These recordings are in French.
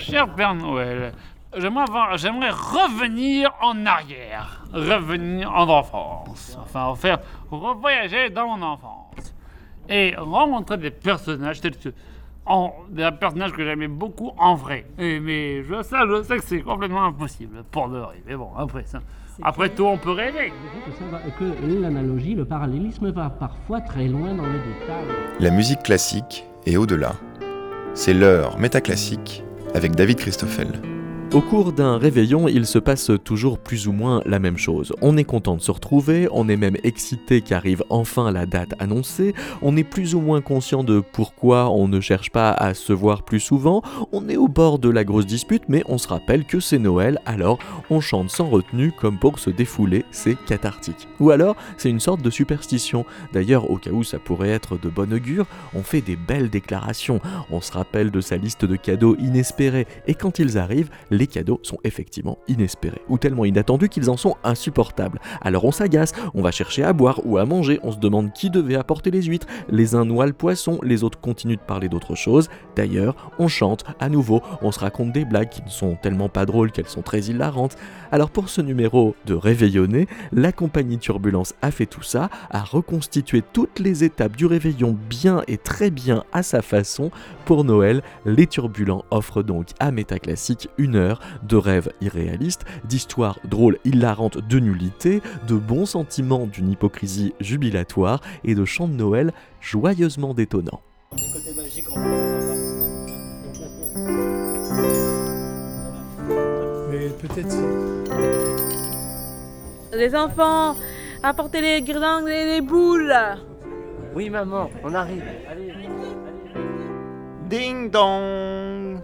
cher Père Noël, j'aimerais, avoir- j'aimerais revenir en arrière, revenir en enfance, enfin faire revoyager dans mon enfance et rencontrer des personnages tels que en, des personnages que j'aimais beaucoup en vrai. Et- mais je, ça, je sais que c'est complètement impossible pour de vrai. Mais bon, après ça, après tout, on peut rêver. que, que l'analogie, le parallélisme va parfois très loin dans les détails. La musique classique et au-delà. C'est l'heure métaclassique avec David Christoffel. Au cours d'un réveillon, il se passe toujours plus ou moins la même chose. On est content de se retrouver, on est même excité qu'arrive enfin la date annoncée, on est plus ou moins conscient de pourquoi on ne cherche pas à se voir plus souvent, on est au bord de la grosse dispute, mais on se rappelle que c'est Noël, alors on chante sans retenue comme pour se défouler, c'est cathartique. Ou alors, c'est une sorte de superstition. D'ailleurs, au cas où ça pourrait être de bon augure, on fait des belles déclarations, on se rappelle de sa liste de cadeaux inespérés, et quand ils arrivent, les cadeaux sont effectivement inespérés, ou tellement inattendus qu'ils en sont insupportables. Alors on s'agace, on va chercher à boire ou à manger, on se demande qui devait apporter les huîtres, les uns noient le poisson, les autres continuent de parler d'autre chose. D'ailleurs, on chante à nouveau, on se raconte des blagues qui ne sont tellement pas drôles qu'elles sont très hilarantes. Alors pour ce numéro de Réveillonner, la compagnie Turbulence a fait tout ça, a reconstitué toutes les étapes du réveillon bien et très bien à sa façon. Pour Noël, les Turbulents offrent donc à Métaclassique une heure de rêves irréalistes, d'histoires drôles, hilarantes de nullité, de bons sentiments d'une hypocrisie jubilatoire et de chants de Noël joyeusement détonnants. Les enfants, apportez les guirlandes et les boules. Oui, maman, on arrive. Ding dong.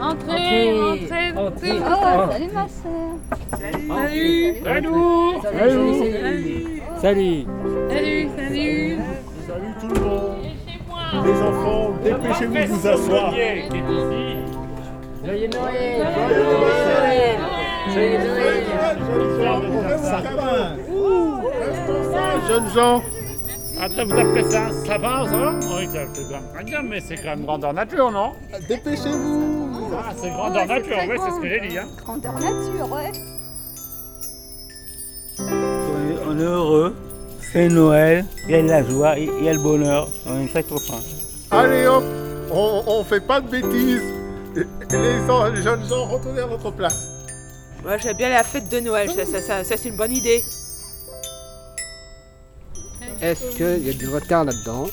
Entrez, entrez, entrez. Oh, salut ma sœur. Salut. Salut. Salut. Salut. Salut, salut. Salut tout le monde. Les enfants, dépêchez-vous de vous asseoir. Qui est ici. Joyeux Noël. Joyeux Noël Jeunes gens, Attends, vous appelez ça un sapin, ça va Oui, ça fait quand même mais c'est quand même grandeur nature, non dépêchez-vous. Ah, c'est grandeur Ouais, nature, oui, c'est ce grand. que j'ai dit. Hein. Grandeur nature, ouais. On est heureux, c'est Noël, il y a de la joie, il y a le bonheur, on est très contents. Allez hop, on, on fait pas de bêtises. Les, les jeunes gens, retournez à votre place. Ouais, j'aime bien la fête de Noël, ça, ça, ça, ça, c'est une bonne idée. Est-ce qu'il y a du retard là-dedans De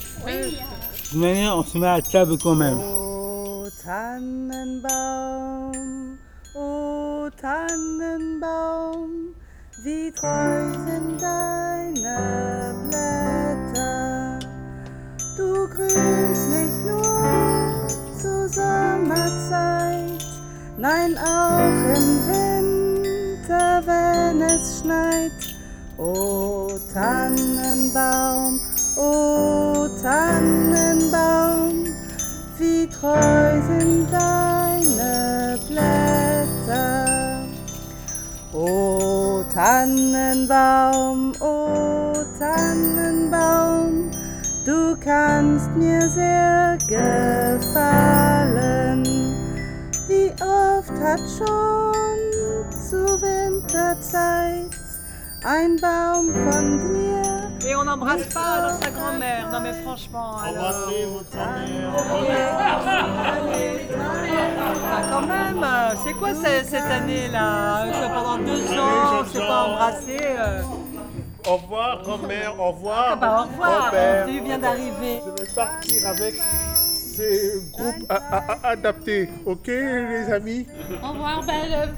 toute manière, on se met à table quand même. O Tannenbaum, o Tannenbaum, wie treu sind deine Blätter. Du grünst nicht nur zur Sommerzeit, nein auch im Winter, wenn es schneit. O Tannenbaum, o Tannenbaum, wie treu sind deine Blätter. O Tannenbaum, o Tannenbaum, du kannst mir sehr gefallen. Wie oft hat schon zur Winterzeit ein Baum von dir Et on n'embrasse pas alors sa grand-mère. Non mais franchement. alors. Embrassez votre mère. Ah, quand même, c'est quoi ce- cette année-là? Pendant deux ans, on jeunes s'est pas embrassé. euh. Au revoir, grand-mère, au revoir. Ah bah au revoir, tu viens d'arriver. Je vais partir avec ces groupes adaptés. Ok, les amis? Au revoir, belle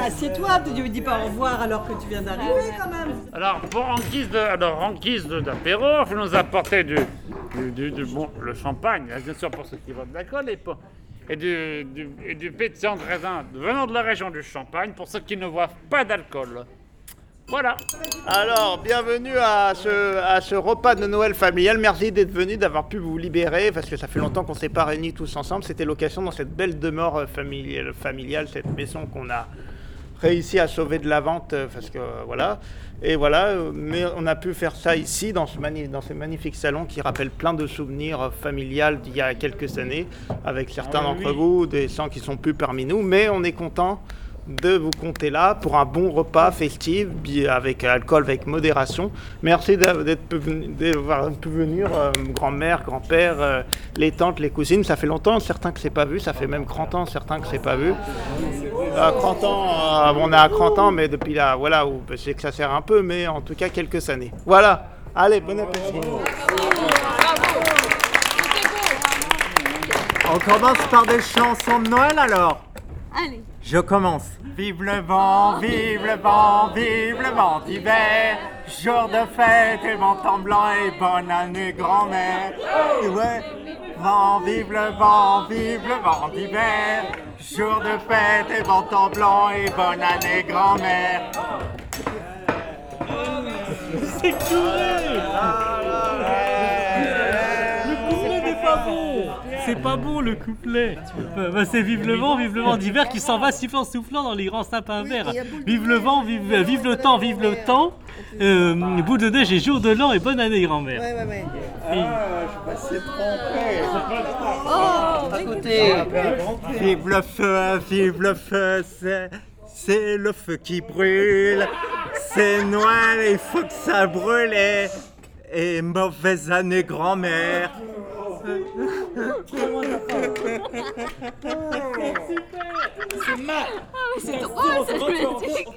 assieds-toi, tu lui dis pas au revoir alors que tu viens d'arriver quand même. Alors, pour en guise de, alors, en guise de- d'apéro, nous apportez du, du, bon, le champagne, bien sûr pour ceux qui veulent de l'alcool, et, pour- et du, du, et pétillant de raisin venant de la région du Champagne pour ceux qui ne boivent pas d'alcool. Voilà. Alors, bienvenue à ce, à ce repas de Noël familial. Merci d'être venu, d'avoir pu vous libérer, parce que ça fait longtemps qu'on s'est pas réunis tous ensemble. C'était l'occasion dans cette belle demeure euh, familiale, familiale cette maison qu'on a réussi à sauver de la vente euh, parce que voilà. Et voilà, euh, mais on a pu faire ça ici dans ce, mani- dans ce magnifique salon qui rappelle plein de souvenirs familiales d'il y a quelques années avec certains Ah d'entre oui. vous, des gens qui sont plus parmi nous, mais on est content de vous compter là pour un bon repas festif avec alcool avec modération. Merci d'être pu venu- d'avoir pu venir, euh, grand-mère, grand-père, euh, les tantes, les cousines. Ça fait longtemps, certains que c'est pas vu, ça fait même 30 ans, certains que c'est pas vu. À 30 ans, euh, on est à 30 ans, mais depuis là, voilà, où je sais que ça sert un peu, mais en tout cas quelques années. Voilà. Allez, bon appétit. On commence par des chansons de Noël alors? Allez. Je commence. Vive le vent, vive le vent, vive le vent d'hiver. Jour de fête et vent en blanc et bonne année grand-mère. Ouais, vent, vive le vent, vive le vent d'hiver. Jour de fête et vent en blanc et bonne année grand-mère. C'est couré C'est pas bon le couplet Bah, bah, C'est vive le vent, vive le vent d'hiver qui s'en va sifflant soufflant dans les grands sapins verts. Vive le vent, vive, euh, vive le temps, vive le temps. Euh, bout de neige et jour de l'an et bonne année grand-mère. ouais, ouais. Oh, Écoutez, vive le feu, vive le feu, c'est, c'est le feu qui brûle. C'est Noël, il faut que ça brûle. Et mauvaise année grand-mère. C'est drôle cette politique.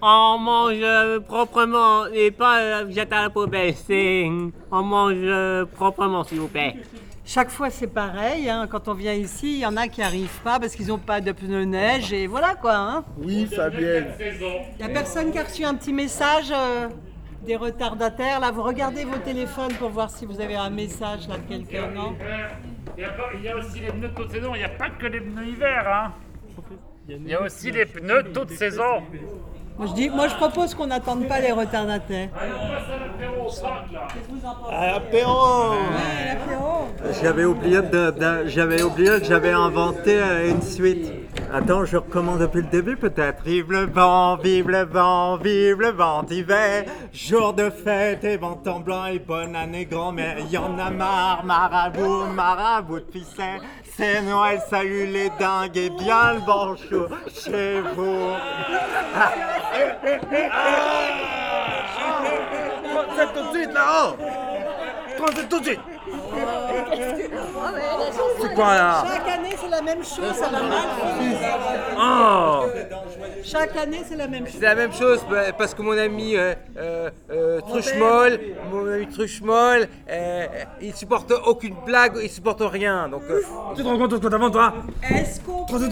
On mange euh, proprement et pas euh, jeter à la poubelle. C'est on mange euh, proprement, s'il vous plaît. Chaque fois c'est pareil, hein. quand on vient ici, il y en a qui n'arrivent pas parce qu'ils n'ont pas de pneus neige et voilà quoi. Hein. Oui, Fabienne. Il n'y a personne qui a reçu un petit message euh, des retardataires. Là, vous regardez vos téléphones pour voir si vous avez un message là de quelqu'un, non? Il y, a aussi les pneus de toute saison, il n'y a pas que les pneus hiver. Hein. Il y a aussi les pneus toute saison. Moi je, dis, moi je propose qu'on n'attende pas les retardataires. Apéro Ouais, l'apéro. J'avais oublié, de, de- j'avais oublié que j'avais inventé euh, une suite. Attends, je recommence depuis le début peut-être. Vive le vent, vive le vent, vive le vent d'hiver. Jour de fête et vent en blanc et bonne année grand-mère. Y en a marre, marabout, marabout de ficelle. C'est Noël, salut les dingues et bien le chaud chez vous. C'est tout de suite là-haut tout de suite C'est quoi là Chaque année c'est la même chose, ça va mal. Oh Chaque année c'est la même chose. C'est la même chose bah, parce que mon ami euh, euh, euh, Truchemol, mon ami Truchemol, euh, il supporte aucune blague, il supporte rien. Donc euh, Tu te rends compte de ce que t'as toi Est-ce qu'on peut,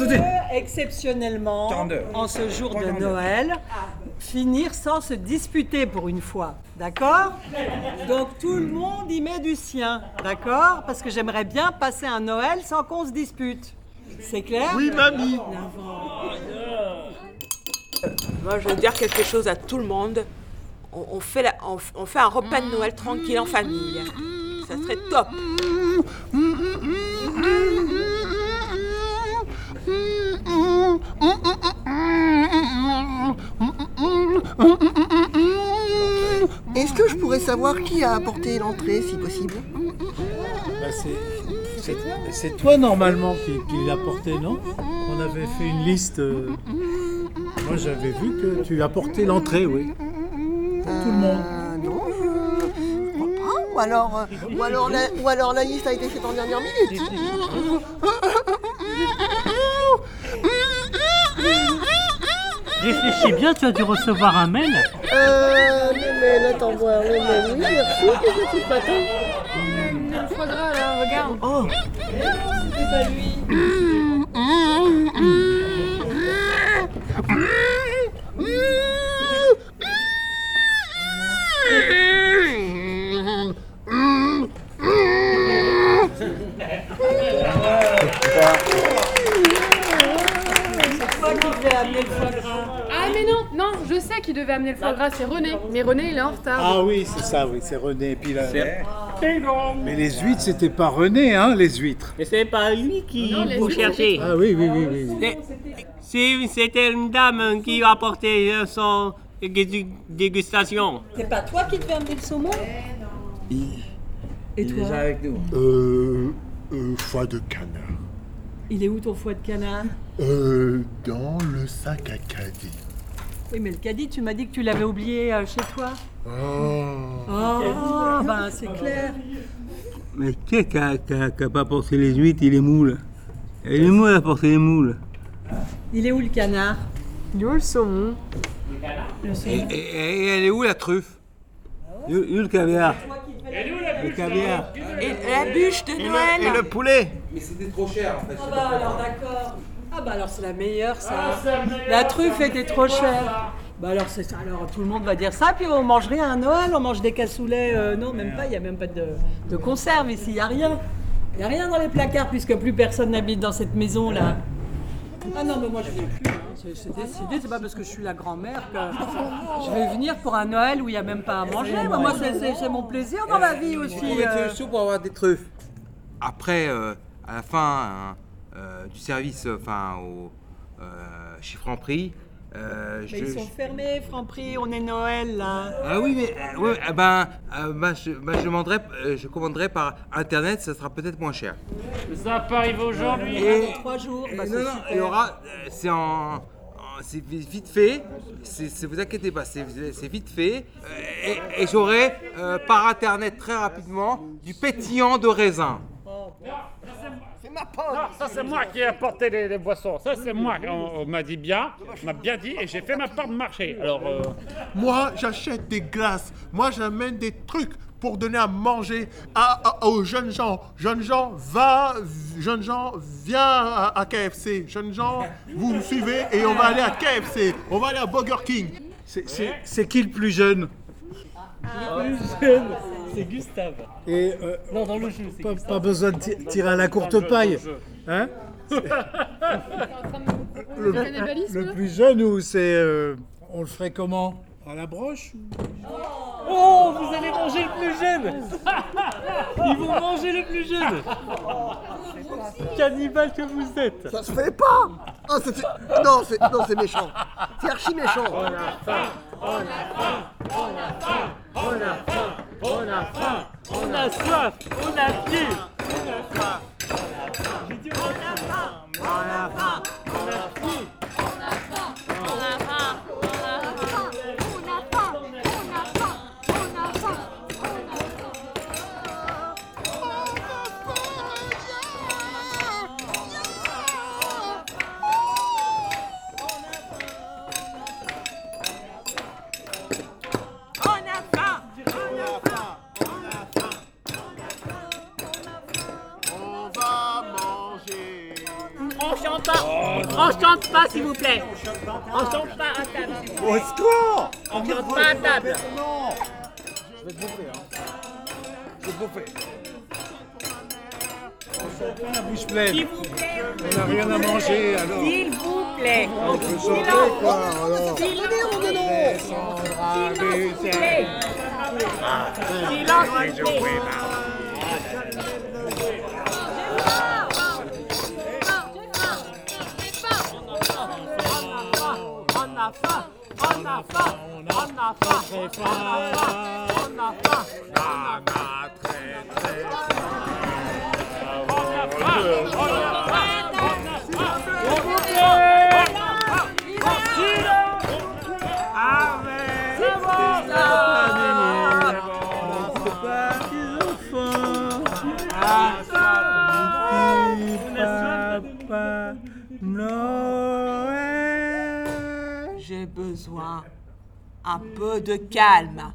exceptionnellement, en ce jour de Noël, finir sans se disputer pour une fois D'accord? Donc tout le monde y met du sien, d'accord? Parce que j'aimerais bien passer un Noël sans qu'on se dispute. C'est clair? Oui, mamie Moi, je veux dire quelque chose à tout le monde. On, on fait, la- on, f- on fait un repas de Noël tranquille en famille. Ça serait top. Est-ce que je pourrais savoir qui a apporté l'entrée, si possible? Bah, c'est- toi normalement qui, qui l'as porté, non? On avait fait une liste. euh, Moi j'avais vu que tu apportais l'entrée, oui. Tout le monde. Non, je je crois pas. Ou alors, euh, ou, alors la, ou alors la liste a été faite en dernière minute. Réfléchis bien, tu as dû recevoir un mail. Euh, le mail, attends voir, le mail, oui, merci, qu'est-ce que c'est ce matin Le foie gras là, regarde. Oh C'était pas lui. C'est toi qui devais amener le foie gras. Ah mais non, non, je sais qui devait amener le foie gras, c'est René. Mais René, il est en retard. Ah oui, c'est ça, oui, c'est René. Et puis là, mais les huîtres, c'était pas René, hein, les huîtres. Et c'est pas lui qui Non, les vous huîtres, cherchez. Ah oui, oui, oui, oui. oui. C'est- C'était une dame qui a apporté euh, son dé- dégustation. C'est pas toi qui devais amener le saumon? Et toi? avec nous. Euh, euh, foie de canard. Il est où ton foie de canard? Euh, dans le sac à caddie. Oui, mais le caddie, tu m'as dit que tu l'avais oublié euh, chez toi. Oh. Oh, ben c'est clair. Mais qui est qui a, qui a- qui a pas porté les huîtres et les moules Et les moules a porté les moules. Il est où le canard? Il est où le saumon? Le Et, saumon. et- et elle est où la truffe? Où où le caviar? Le caviar. Et la bûche de Noël Et le poulet Mais c'était trop cher en fait. Ah bah alors d'accord. Ah bah alors c'est la meilleure ça. La truffe était trop chère. Bah alors c'est ça. Alors tout le monde va dire ça, puis on mange rien à Noël, on mange des cassoulets. euh, non, même pas. Il y a même pas de, de conserve ici. Il y a rien. Il y a rien dans les placards puisque plus personne n'habite dans cette maison là. Ah non mais moi je vais plus. hein. C'est décidé. C'est pas parce que je suis la grand-mère que je vais venir pour un Noël où il y a même pas à manger. Moi, moi, c'est- mon plaisir dans la vie aussi. Euh. pour avoir des truffes. Après, euh, à la fin hein, du service, euh, enfin au euh, chez Franprix, euh, Mais je, ils sont je- fermés, Franprix, on est Noël là. Ah oui, mais euh, ouais, ah ben, euh, ben, je, ben, je, demanderai, euh, je commanderai par internet, ça sera peut-être moins cher. Ça n'a pas arrivé aujourd'hui. Et- Trois jours, bah, Et non, non, super. il y aura, euh, c'est en, en- c'est vi- vite fait, c'est, vous inquiétez pas, c'est, c'est vite fait, Euh, et, et j'aurai euh, par internet très rapidement du pétillant de raisin. C'est ma Non, ça c'est moi qui ai apporté les, les boissons. Ça c'est moi. On, on m'a dit bien, on m'a bien dit et j'ai fait ma part de marché. Alors, euh, Moi, j'achète des glaces. Moi, j'amène des trucs pour donner à manger à- à- aux jeunes gens. Jeunes gens, va, jeunes gens, viens à, à KFC. Jeunes gens, vous me suivez et on va aller à KFC. On va aller à Burger King. C'est- C'est c'est qui le plus jeune? Le plus jeune, c'est Gustave. Et euh, Non, dans le jeu, c'est pas, besoin de ti- tirer à la courte paille. Hein Le plus jeune ou c'est. euh, on le ferait comment? À la broche Oh, vous allez manger le plus jeune Ils vont manger le plus jeune Cannibale que vous êtes Ça se fait pas Ah, c'est- c'est- Non, c'est non, c'est méchant. C'est archi méchant. on a faim, on a faim, on a faim, on a faim, On a soif, on a pied On a faim J'ai dit on a faim On a faim On a pied On On chante pas s'il vous plaît. On chante pas à table. Au secours! On chante pas à table. Non Je vais te bouffer, hein. Je vais te bouffer. La bouche pleine. S'il vous plaît. On n'a rien à manger alors. S'il vous plaît. On peut chanter quoi alors. S'il vous plaît. Silence s'il vous plaît a faim On a faim On a faim On a faim On a faim J'ai un peu de calme.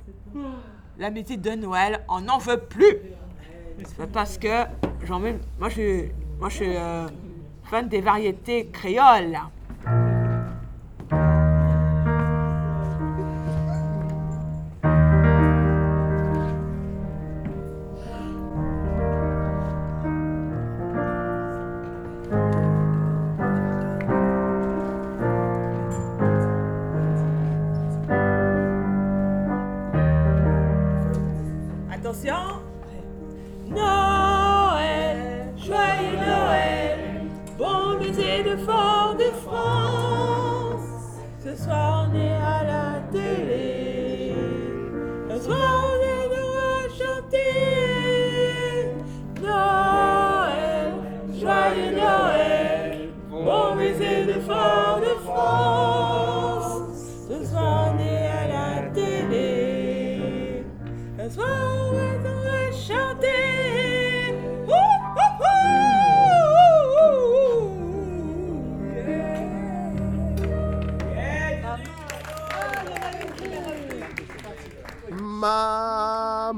La métier de Noël, on n'en veut plus. Parce que j'en. Moi, je suis, moi, je suis euh, fan des variétés créoles.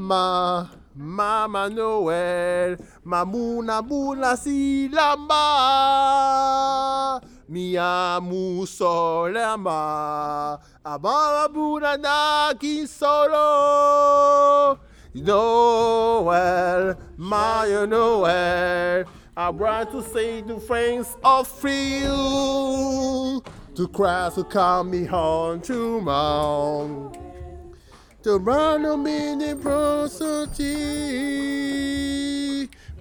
Mama, Mama Noël, Mamuna Muna Silamba, Miamu Solema, Ababa Bunana Solo. Noel, my Noel, I want to say to friends of you, to cry to come me home to mount. To run a mini prosody,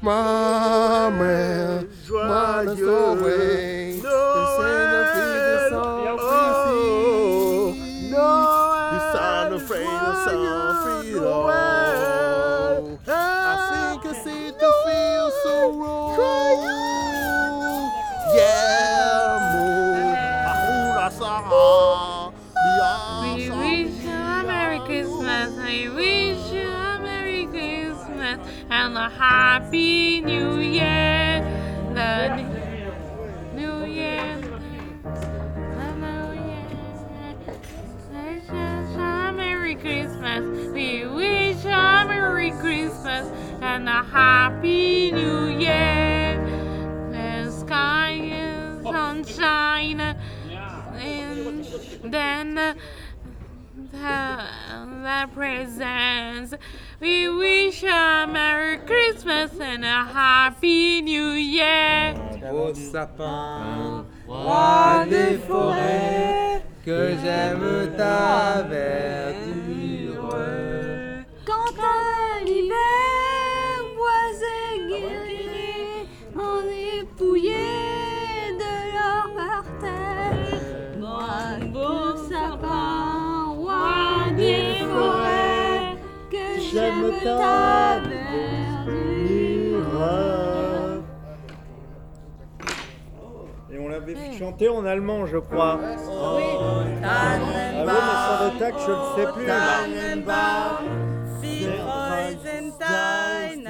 Maman, joyeux Noël, a Happy New Year. The New Year. The New Year. Wish us a Merry Christmas. We wish you a Merry Christmas and a Happy New Year. The sky is oh. sunshine. And then the, presents. We wish a Merry Christmas and a Happy New Year. Au sapin, roi des forêts, que j'aime ta verdure. Quand à l'hiver, bois et guerriers, on est dépouillé ta verdure. Et on l'avait chanté en allemand, je crois. Oui. Ah oui, mais sans le tac, je ne sais plus. Tannenbaum, sie kreuzen deine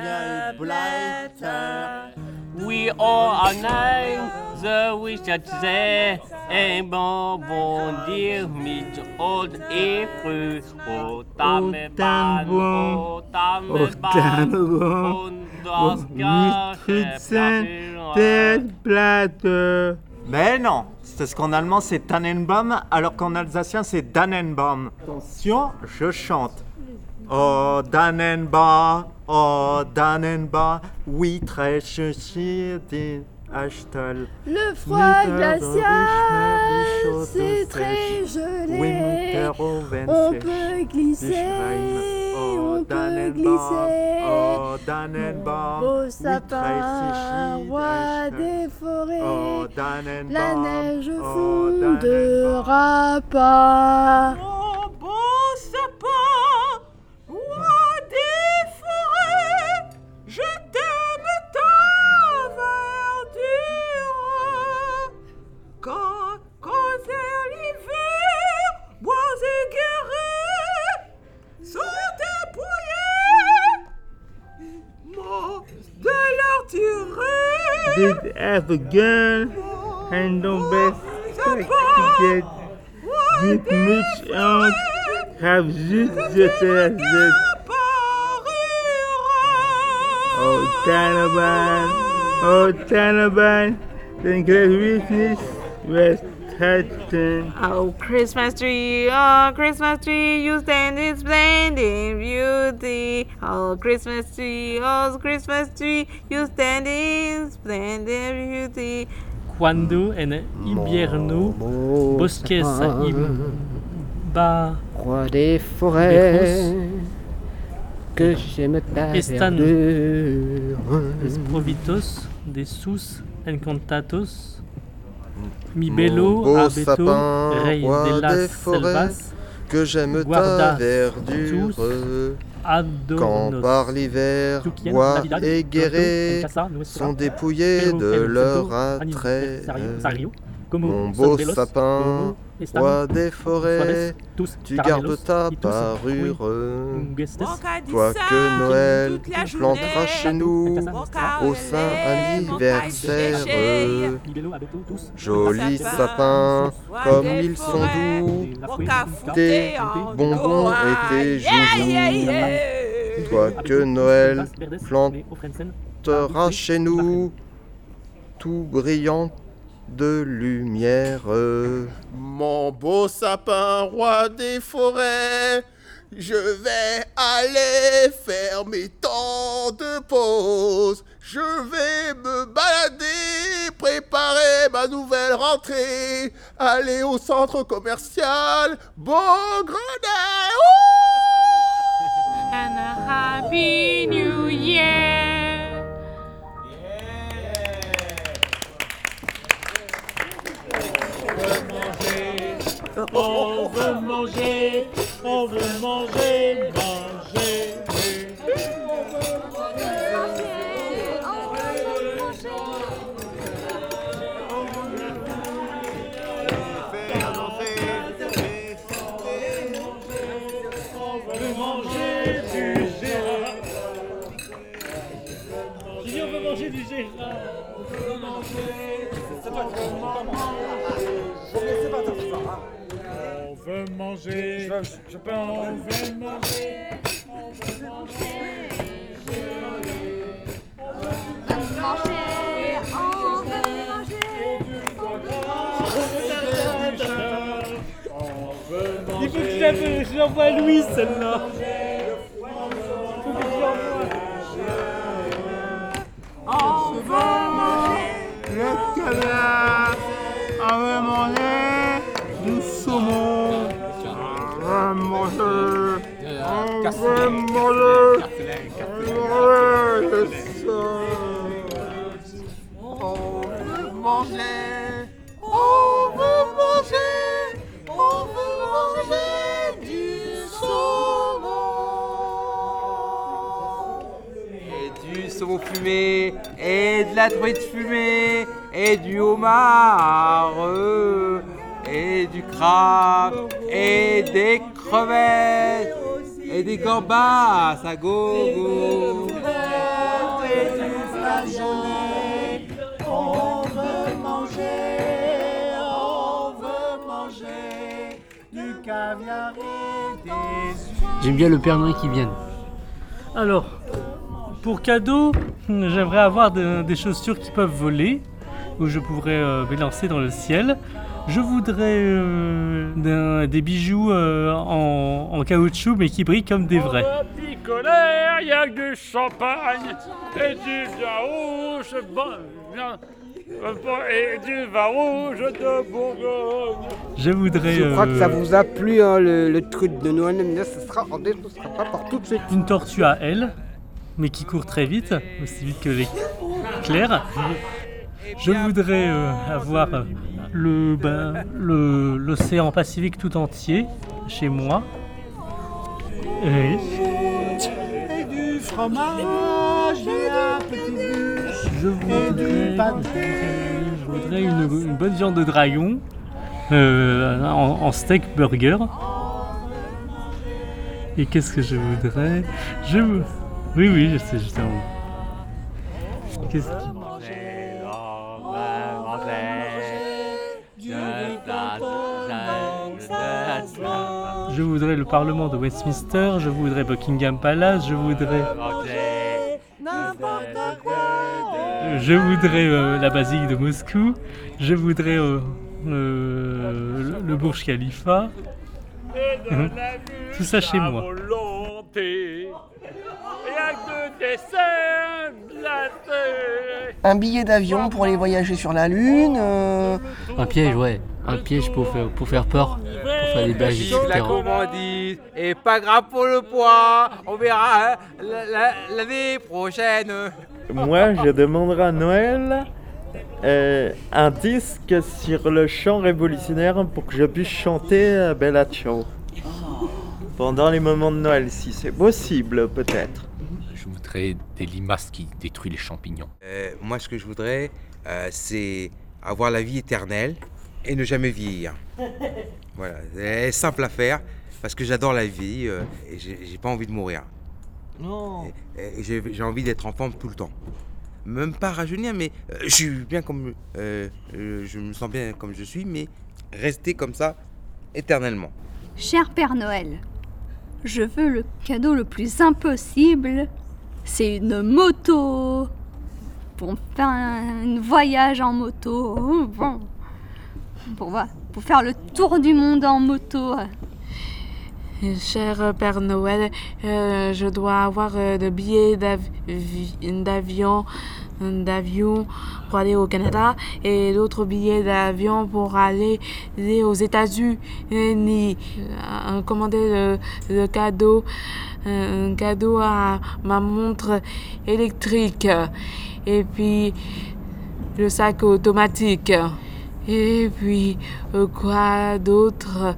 Blätter. We all are nine, the wish that they et bonbondir mit old et früh. O Tannenbaum, o Tannenbaum, und das Mais non, c'est parce qu'en allemand c'est Tannenbaum, alors qu'en alsacien c'est Dannenbaum. Attention, je chante. Oh Dannenbaum, oh Dannenbaum, oui très chier Le froid glacial, c'est très gelé. On peut glisser, on peut glisser. Oh Beau sapin, roi des forêts, Oh la neige oh, fondera pas. Have a gun and don't best get Dick Mitch out have juste jeté tête. Oh Taliban, oh Taliban, then great witness was Oh, Christmas tree, oh, Christmas tree, you stand in splendid beauty. Oh, Christmas tree, oh, Christmas tree, you stand in splendid beauty. Quando en invierno bosques imba Roi des forêts, que j'aime ta verdure. Provitos, des sus encantados, mi bello beau abeto, sapin, roi de des las forêts, selvas, que j'aime ta guarda verdure. Quand adornos. par l'hiver, bois Navidad, et Encasa, Nuestra, sont dépouillés Pero, de leur Santo, attrait. Como, Mon beau sapin, Como, roi des forêts, tu gardes ta parure. Gestes, Toi que Noël plantera chez nous au sein anniversaire. Jolis Sapin, sapins, comme ils sont doux, tes bonbons et tes joujoux. Toi que Noël plantera chez nous, tout brillant de lumière. Mon beau sapin, roi des forêts, je vais aller faire mes temps de pause. Je vais me balader, préparer ma nouvelle rentrée, aller au centre commercial. And a happy new year. On veut manger, on veut manger. Veut manger. Je, je peux On veut manger. On veut manger. Il faut que je la- je l'envoie à Louise celle-là. Faut que je l'envoie. On veut manger le caviar, on veut manger du saumon, on veut manger, on veut manger, on veut manger, du saumon. Et du saumon fumé, et de la truite fumée, et du homard, et du crabe, et des crevettes, et des gambas à gogo. et du flageolet. On veut manger, on veut manger du caviar et des J'aime bien le Père Noël qui vienne. Alors, pour cadeau, j'aimerais avoir de- des chaussures qui peuvent voler, où je pourrais euh, m'élancer dans le ciel. Je voudrais euh, des bijoux euh, en, en caoutchouc, mais qui brillent comme des vrais. Picolère, y a du champagne et du vin rouge, et du vin rouge de Bourgogne. Je voudrais Je crois que ça euh, vous a plu, hein, le, le truc de Noël, mais ce sera, en ce sera pas pour tout de suite. une tortue à ailes, mais qui court très vite, aussi vite que l'éclair. Je voudrais euh, avoir le ben, le- l'océan Pacifique tout entier chez moi. Et Et du fromage et un petit bûche je voudrais, je voudrais une, une bonne viande de dragon euh, en, en steak burger. Et qu'est-ce que je voudrais? Je Oui, oui, je sais justement. Qu'est-ce qui... Je voudrais le Parlement de Westminster, je voudrais Buckingham Palace, je voudrais, je voudrais euh, la basilique de Moscou, je voudrais euh, euh, le, le Burj Khalifa. Tout ça chez moi. Un billet d'avion pour aller voyager sur la Lune. euh, Un piège, ouais. Un piège pour faire, pour faire peur, la minutes. Et pas grave pour le poids. On verra hein, la- la- l'année prochaine. Moi, je demanderai à Noël euh, un disque sur le chant révolutionnaire pour que je puisse chanter euh, Bella Ciao. Pendant les moments de Noël, si c'est possible, peut-être. Je voudrais des limaces qui détruisent les champignons. Euh, moi, ce que je voudrais, euh, c'est avoir la vie éternelle et ne jamais vieillir. Voilà, c'est simple à faire parce que j'adore la vie euh, et j'ai pas envie de mourir. Non. Et j'ai envie d'être en forme tout le temps. Même pas rajeunir, mais euh, je suis bien comme. euh, euh, je me sens bien comme je suis, mais rester comme ça éternellement. Cher Père Noël, je veux le cadeau le plus impossible. C'est une moto. Pour faire un voyage en moto. Bon. Pour, faire le tour du monde en moto. Cher Père Noël, euh, je dois avoir euh, d'av- vi- d'avion pour aller au Canada et d'autres billets d'avion pour aller, aux États-Unis. Euh, commander le, le cadeau, euh, un cadeau à ma montre électrique et puis le sac automatique. Et puis, euh, quoi d'autre?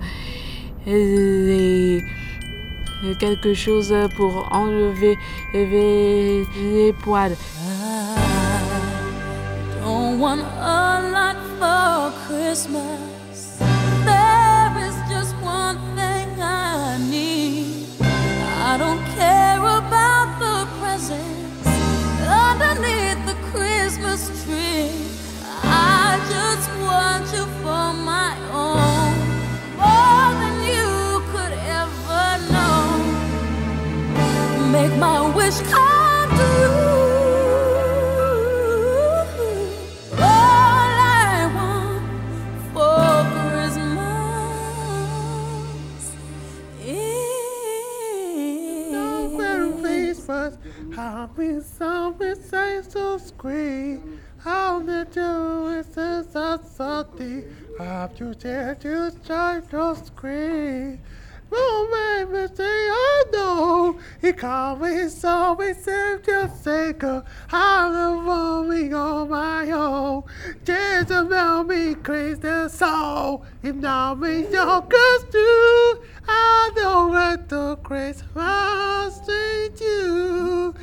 Les- Quelque chose pour enlever lever les poils. Want a lot for Christmas. You dare to try to scream. Oh, man, I know. He called me, so we saved your sake. I'm how the on my own. Jezebel me crazed the soul. He now me your curse too. I know what the grace must you.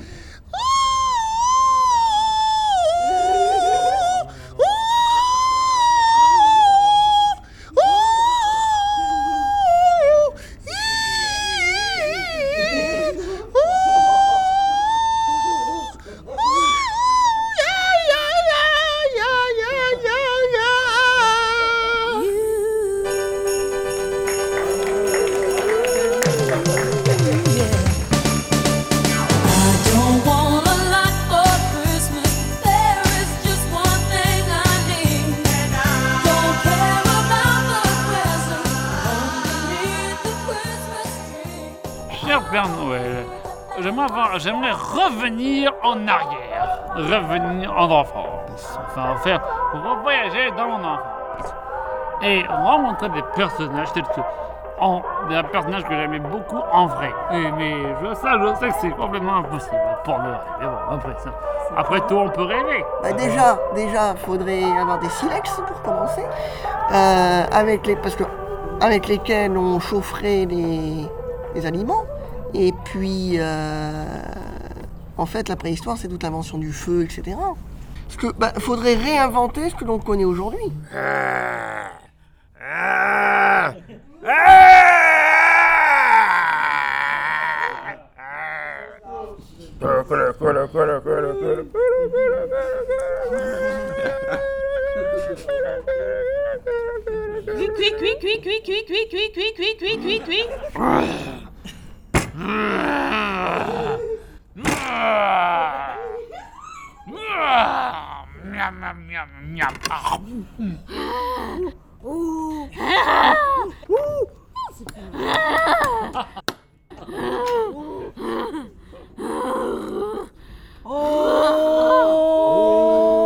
Cher Père Noël, j'aimerais, revenir en arrière, revenir en enfance, enfin faire revoyager dans mon enfance et rencontrer des personnages tels que en, des personnages que j'aimais beaucoup en vrai. Mais je, ça, je sais que c'est complètement impossible pour le rêve. Mais bon, après ça, après tout, on peut rêver. Bah déjà, déjà, faudrait avoir des silex pour commencer, euh, avec les, parce que avec lesquels on chaufferait les, les aliments. Et puis, euh, en fait, la préhistoire, c'est toute l'invention du feu, etc. Parce que bah, faudrait réinventer ce que l'on connaît aujourd'hui. nhầm nhầm nhầm nhầm Oh!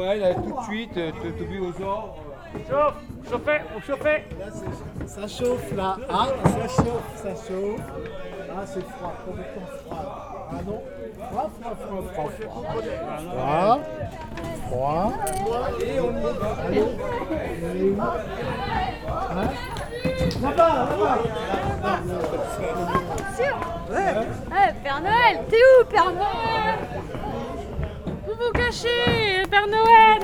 Noël, euh, tout de suite, euh, te mets aux ordres. Chauffe, chauffez, chauffez. Ça chauffe là. Ah, ça chauffe, ça chauffe. Ah, c'est froid, complètement froid. Ah non Froid, froid, froid, froid, froid. Froid. Froid. Allez, on y va. Hein? Là-bas, là-bas. Ouais. Ouais, Père Noël, t'es où, Père Noël? Vous cachez, Père Noël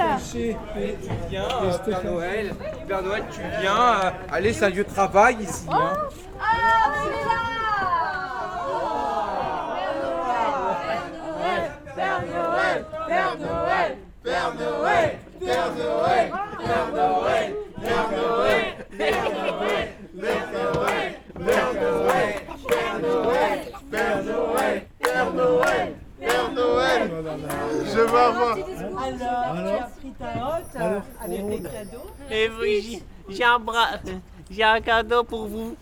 Viens, euh, Père Noël. Père Noël, tu viens. euh, allez, c'est un lieu de travail ici. hein. Ah, il est là Père Noël, Père Noël, Père Noël, Père Noël, Père Noël, Père Noël, Je vais avoir. Alors, tu as pris ta hotte euh, avec des cadeaux. Et oui, j'ai- j'ai un bras, j'ai un cadeau pour vous.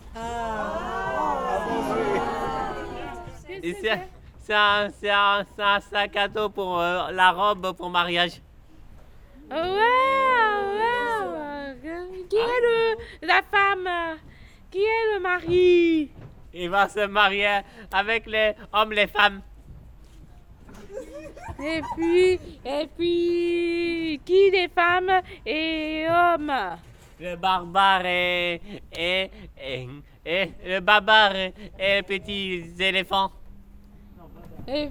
Et c'est c'est un, c'est un, c'est un sac à dos pour euh, la robe pour mariage. Oh, wow, wow. Qui est le, la femme Qui est le mari? Il va se marier avec les hommes, les femmes. Et puis, et puis, qui des femmes et hommes? Le barbare et, et, et, et le barbare et les petits éléphants. Et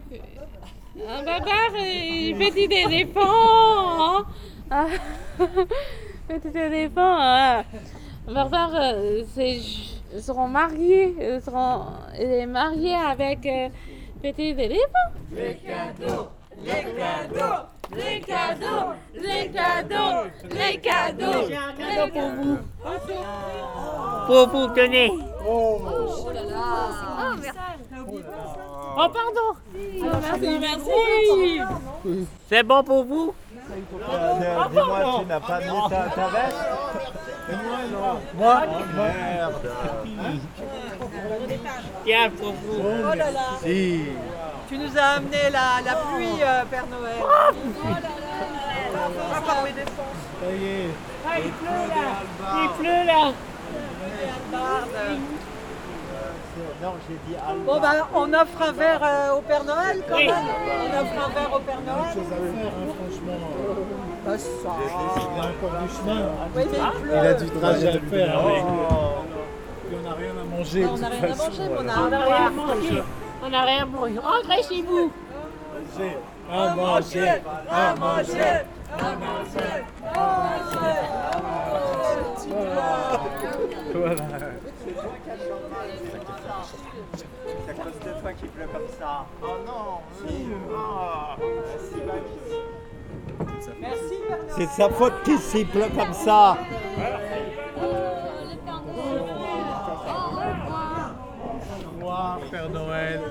un barbare et petit éléphant. hein? Petit éléphant. hein? Barbare, c'est, ils seront mariés, ils seront ils sont mariés avec euh, petit éléphant. Les cadeaux, les cadeaux, les cadeaux, les cadeaux, les cadeaux. J'ai un cadeau pour vous. Pour vous, tenez. Oh là là Oh, merci Oh, pardon. Oh, merci, merci. C'est bon pour vous? Euh, Dis-moi, tu n'as pas mis ta veste? Moi Merde Tiens, pour vous. Oh là là. Si. Tu nous as amené la, la pluie, euh, Père Noël. Oh là là. On va pas les défense. Ça y est. Ah, il pleut là. Il pleut là. Non, j'ai dit Alba. Bon bah on offre un verre euh, au Père Noël quand Oui. même. On offre un verre au Père Noël. hein, franchement. Il a encore du chemin. A du trajet à faire. Bah, on n'a rien à manger. on n'a rien à manger, on n'a rien, à manger. On n'a rien à manger. Rentrez chez vous. À manger, à manger, à manger, manger. Voilà. C'est toi qui as qui pleut comme ça. C'est sa faute qu'il pleut comme ça. Au revoir, Père Noël.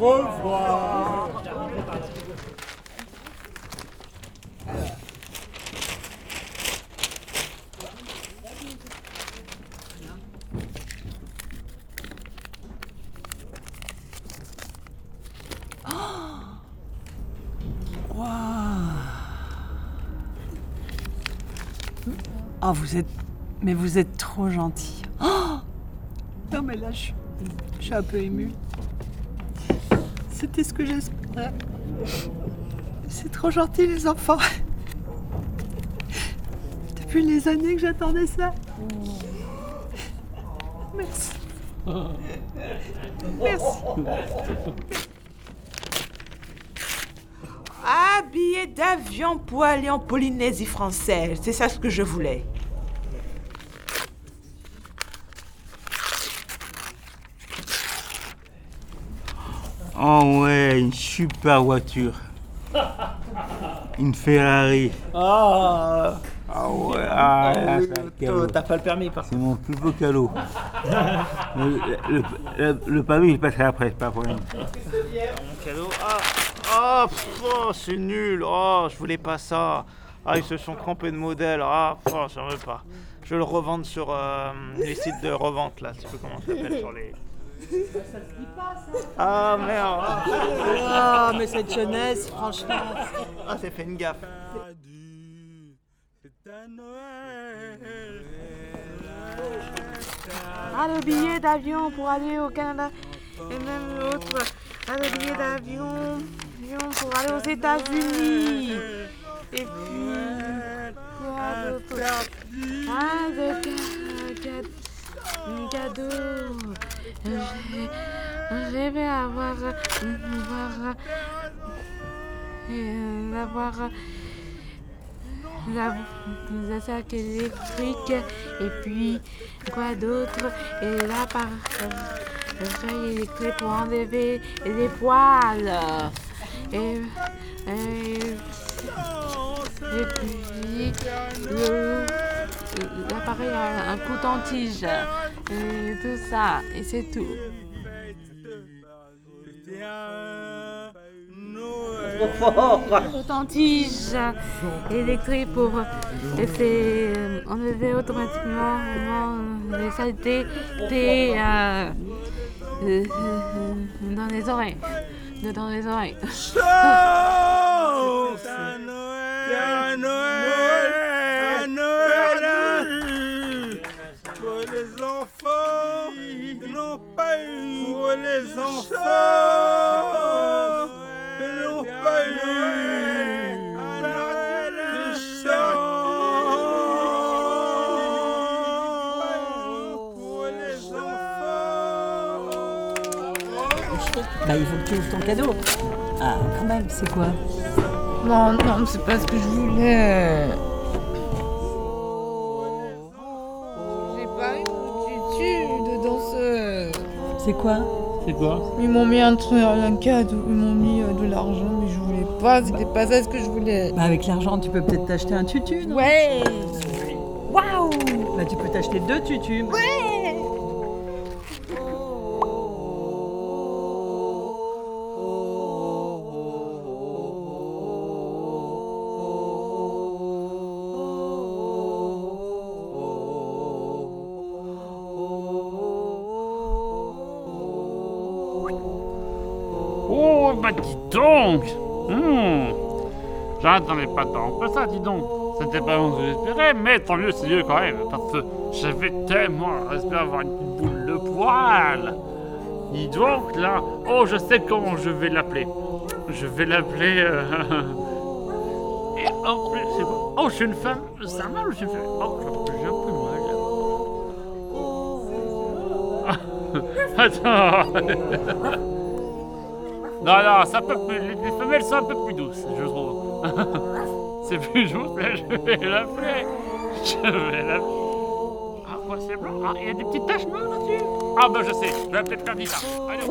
Au revoir. Oh, vous êtes. Mais vous êtes trop gentil. Oh non, mais là, je je suis un peu émue. C'était ce que j'espérais. C'est trop gentil, les enfants. Depuis les années que j'attendais ça. Merci. Merci. Ah, billet d'avion pour aller en Polynésie française. C'est ça ce que je voulais. Oh ouais, une super voiture. Une Ferrari. Ah Ah ouais, ah, oui, t'as pas le permis, par C'est mon plus beau cadeau. le, le, le- le permis, je passerai après, c'est pas un problème. Cadeau. Ah, Oh, pff, oh, c'est nul. Oh, je voulais pas ça. Ah, ils se sont trompés de modèle. Ah, oh, j'en veux pas. Je vais le revendre sur euh, les sites de revente, là. Tu sais comment ça s'appelle sur les. Ah, merde. Ah, mais cette jeunesse, franchement. Ah, c'est fait une gaffe. Ah, le billet d'avion pour aller au Canada. Et même l'autre. Ah, le billet d'avion pour aller aux États-Unis. Et puis. Quoi d'autre Ah, de ca- ca- cadeau. Je vais avoir. avoir euh, avoir la, la sac électrique et puis quoi d'autre? Et là par feuille électrique pour enlever les poils et, et, et puis l'appareil a un coton-tige et tout ça et c'est tout. Coton-tige électrique pour enlever automatiquement les saletés euh, euh, dans les oreilles. Dans les oreilles. À Noël, à Noël, pour les enfants. N'ont pas eu, pour les enfants. N'ont pas eu, Bah, il faut que tu ouvres ton cadeau. Ah, quand même, c'est quoi? Non, non, c'est pas ce que je voulais. J'ai pas tutu de danseuse. C'est quoi? C'est quoi? Ils m'ont mis un truc, un cadeau, ils m'ont mis euh, de l'argent, mais je voulais pas, c'était pas ça ce que je voulais. Bah, avec l'argent, tu peux peut-être t'acheter un tutu, non? Ouais Waouh Bah, tu peux t'acheter deux tutus. Ouais donc Hmm. J'attendais pas tant que ça, dis donc. C'était pas ce que j'espérais, mais tant mieux, c'est mieux quand même, parce que j'avais tellement espéré avoir une petite boule de poil. Dis donc, là, oh, je sais comment je vais l'appeler. Je vais l'appeler... euh, Et en plus, c'est quoi Oh, je suis une femme. Un mâle ou je suis une femme Oh, j'ai un peu mal. Attends. Non, non, ça peut plus. Les, les femelles sont un peu plus douces, je trouve. c'est plus mais je vais l'appeler. Je vais l'appeler. Ah, quoi, c'est blanc Ah, il y a des petites taches noires là-dessus Ah, bah, je sais, je vais appeler Perdita. Allez.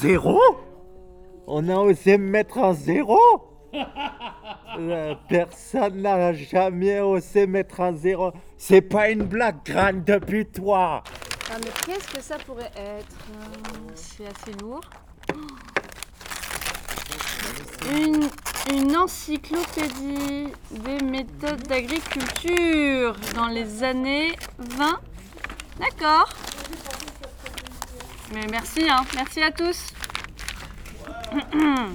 Zéro? On a osé mettre un zéro? Euh, Personne n'a jamais osé mettre un zéro. C'est pas une blague, grande depuis toi. Ah, mais qu'est-ce que ça pourrait être Euh, C'est assez lourd. Une, une encyclopédie des méthodes d'agriculture dans les années 20. D'accord. Mais merci, hein. merci à tous. Wow.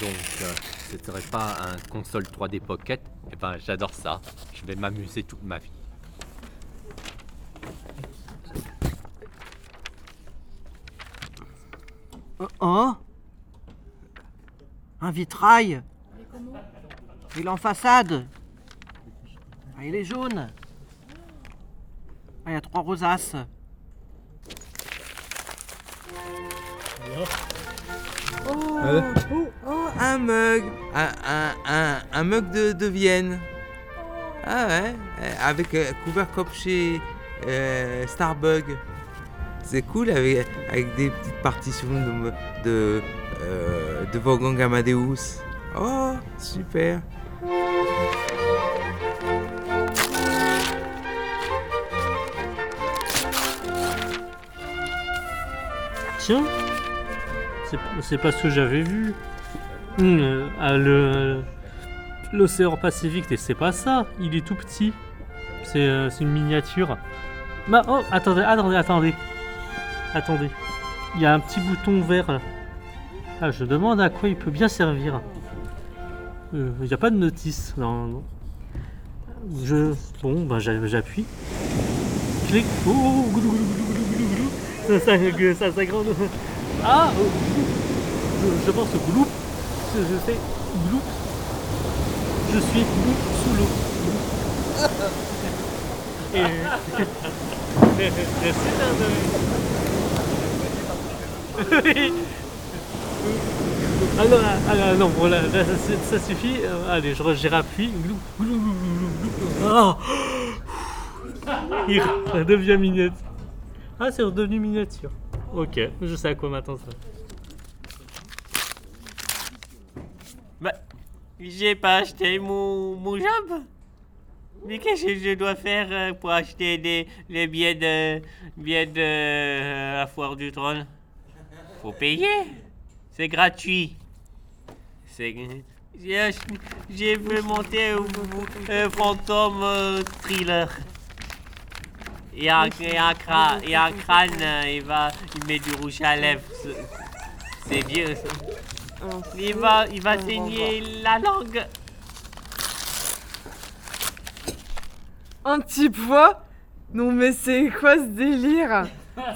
donc euh, ce serait pas un console 3D Pocket, eh ben j'adore ça. Je vais m'amuser toute ma vie. Oh, oh Un vitrail Il est en façade ah, il est jaune Ah, il y a trois rosaces Oh, oh, oh, un mug. Un, un, un, un mug de, de Vienne. Ah ouais, euh, avec euh, couvert comme chez euh, Starbug. C'est cool avec, avec des petites partitions de, de, euh, de Wolfgang Amadeus. Oh, super. C'est pas ce que j'avais vu. Euh, ah, le l'océan Pacifique, c'est pas ça. Il est tout petit. C'est euh, une miniature. Bah, attendez, attendez, attendez. Attendez. Il y a un petit bouton vert. Ah, je demande à quoi il peut bien servir. Euh, Il n'y a pas de notice. Non. Je. Bon, j'a- j'appuie. Clic. Oh, oh, Ça, ça, ça, ça grande. Ah oh, je, je pense au gloup. Je, je fais gloup. Je suis gloup sous l'eau. Et... Merci Ah non, ah, ah, non, voilà, là, ça, ça suffit. Euh, allez, je, j'ai rappuie. Glou, glou, glou, glou, glou. Ah Il redevient miniature. Ah, c'est redevenu miniature. Ok, je sais à quoi m'attendre ça. Bah, j'ai pas acheté mon, mon job. Mais qu'est-ce que je dois faire euh, pour acheter des, les billets de, billets de euh, la foire du trône? Faut payer. C'est gratuit. C'est... J'ai, j'ai vu monter un un fantôme euh, thriller. Il y a, un- il y a un crâne, il y a un crâne, euh, il va, il met du rouge à lèvres. C'est- vieux ça. Il va, il va saigner la langue. Un petit pois Non mais c'est quoi ce délire?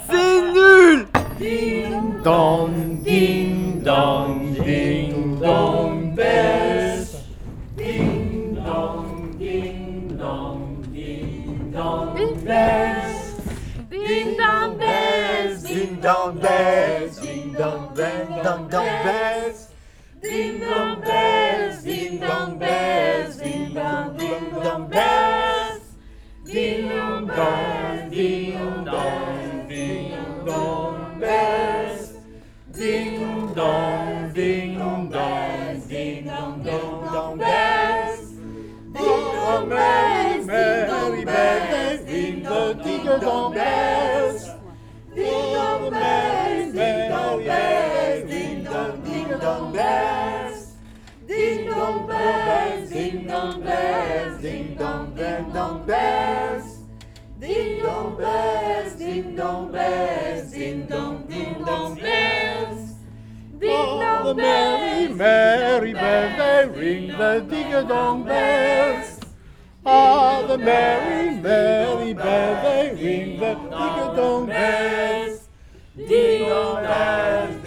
C'est nul Ding dong, ding dong, ding dong bells. Ding dong, ding dong, dong bells. Ding dong bells, ding dong bells, ding dong bells, dong dong bells. Ding dong bells, ding dong bells, ding dong ding dong bells. Ding dong bells, ding dong, ding dong bells. Ding dong, ding dong bells. Ding dong bells, ding dong bells, ding dong, ding dong bells. Ding dong bells, ding dong bells, ding dong, ding dong bells. Ding dong bells, ding dong bells, ding dong, ding dong bells. Ding dong merry, merry bells, they ring the ding dong bells. Ah, the merry, merry bells, they ring the ding dong bells. Ding dong bells,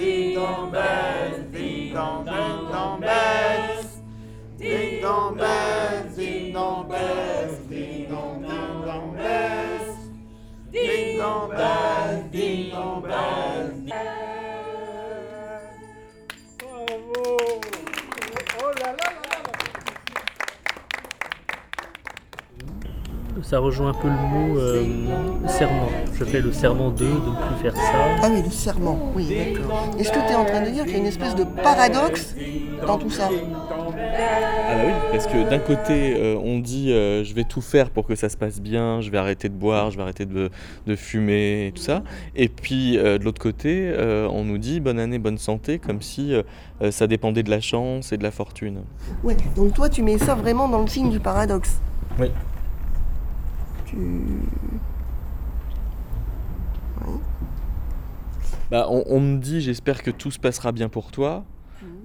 Ça rejoint un peu le mot euh, serment. Je fais le serment 2 de ne plus faire ça. Ah oui, le serment, oui, d'accord. Est-ce que tu es en train de dire qu'il y a une espèce de paradoxe dans tout ça? Ah bah oui, parce que d'un côté, euh, on dit euh, je vais tout faire pour que ça se passe bien, je vais arrêter de boire, je vais arrêter de, de fumer et tout ça. Et puis euh, de l'autre côté, euh, on nous dit bonne année, bonne santé, comme si ça dépendait de la chance et de la fortune. Ouais, donc toi tu mets ça vraiment dans le signe du paradoxe. Oui. Tu... Bah, on, on me dit j'espère que tout se passera bien pour toi,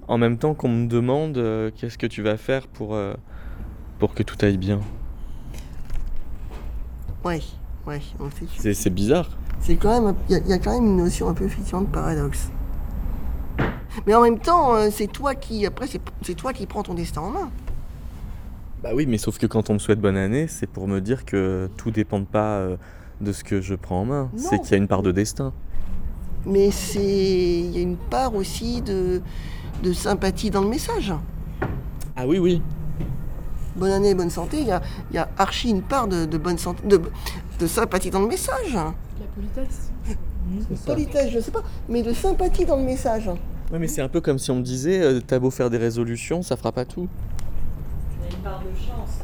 en même temps qu'on me demande euh, qu'est-ce que tu vas faire pour, euh, pour que tout aille bien. Ouais, ouais, on sait. C'est bizarre. C'est quand même, il y, a- il y a quand même une notion un peu effectivement de paradoxe. Mais en même temps, euh, c'est toi qui, après, c'est c'est toi qui prends ton destin en main. Bah oui, mais sauf que quand on me souhaite bonne année, c'est pour me dire que tout dépend pas euh, de ce que je prends en main. Non. C'est qu'il y a une part de destin. Mais c'est, il y a une part aussi de, de sympathie dans le message. Ah oui, oui. Bonne année, bonne santé. Il y a, il y a archi une part de, de bonne santé, de, de sympathie dans le message. La politesse. Politesse, je sais pas, mais de sympathie dans le message. Ouais, mais c'est un peu comme si on me disait, euh, t'as beau faire des résolutions, ça fera pas tout. Une part de chance.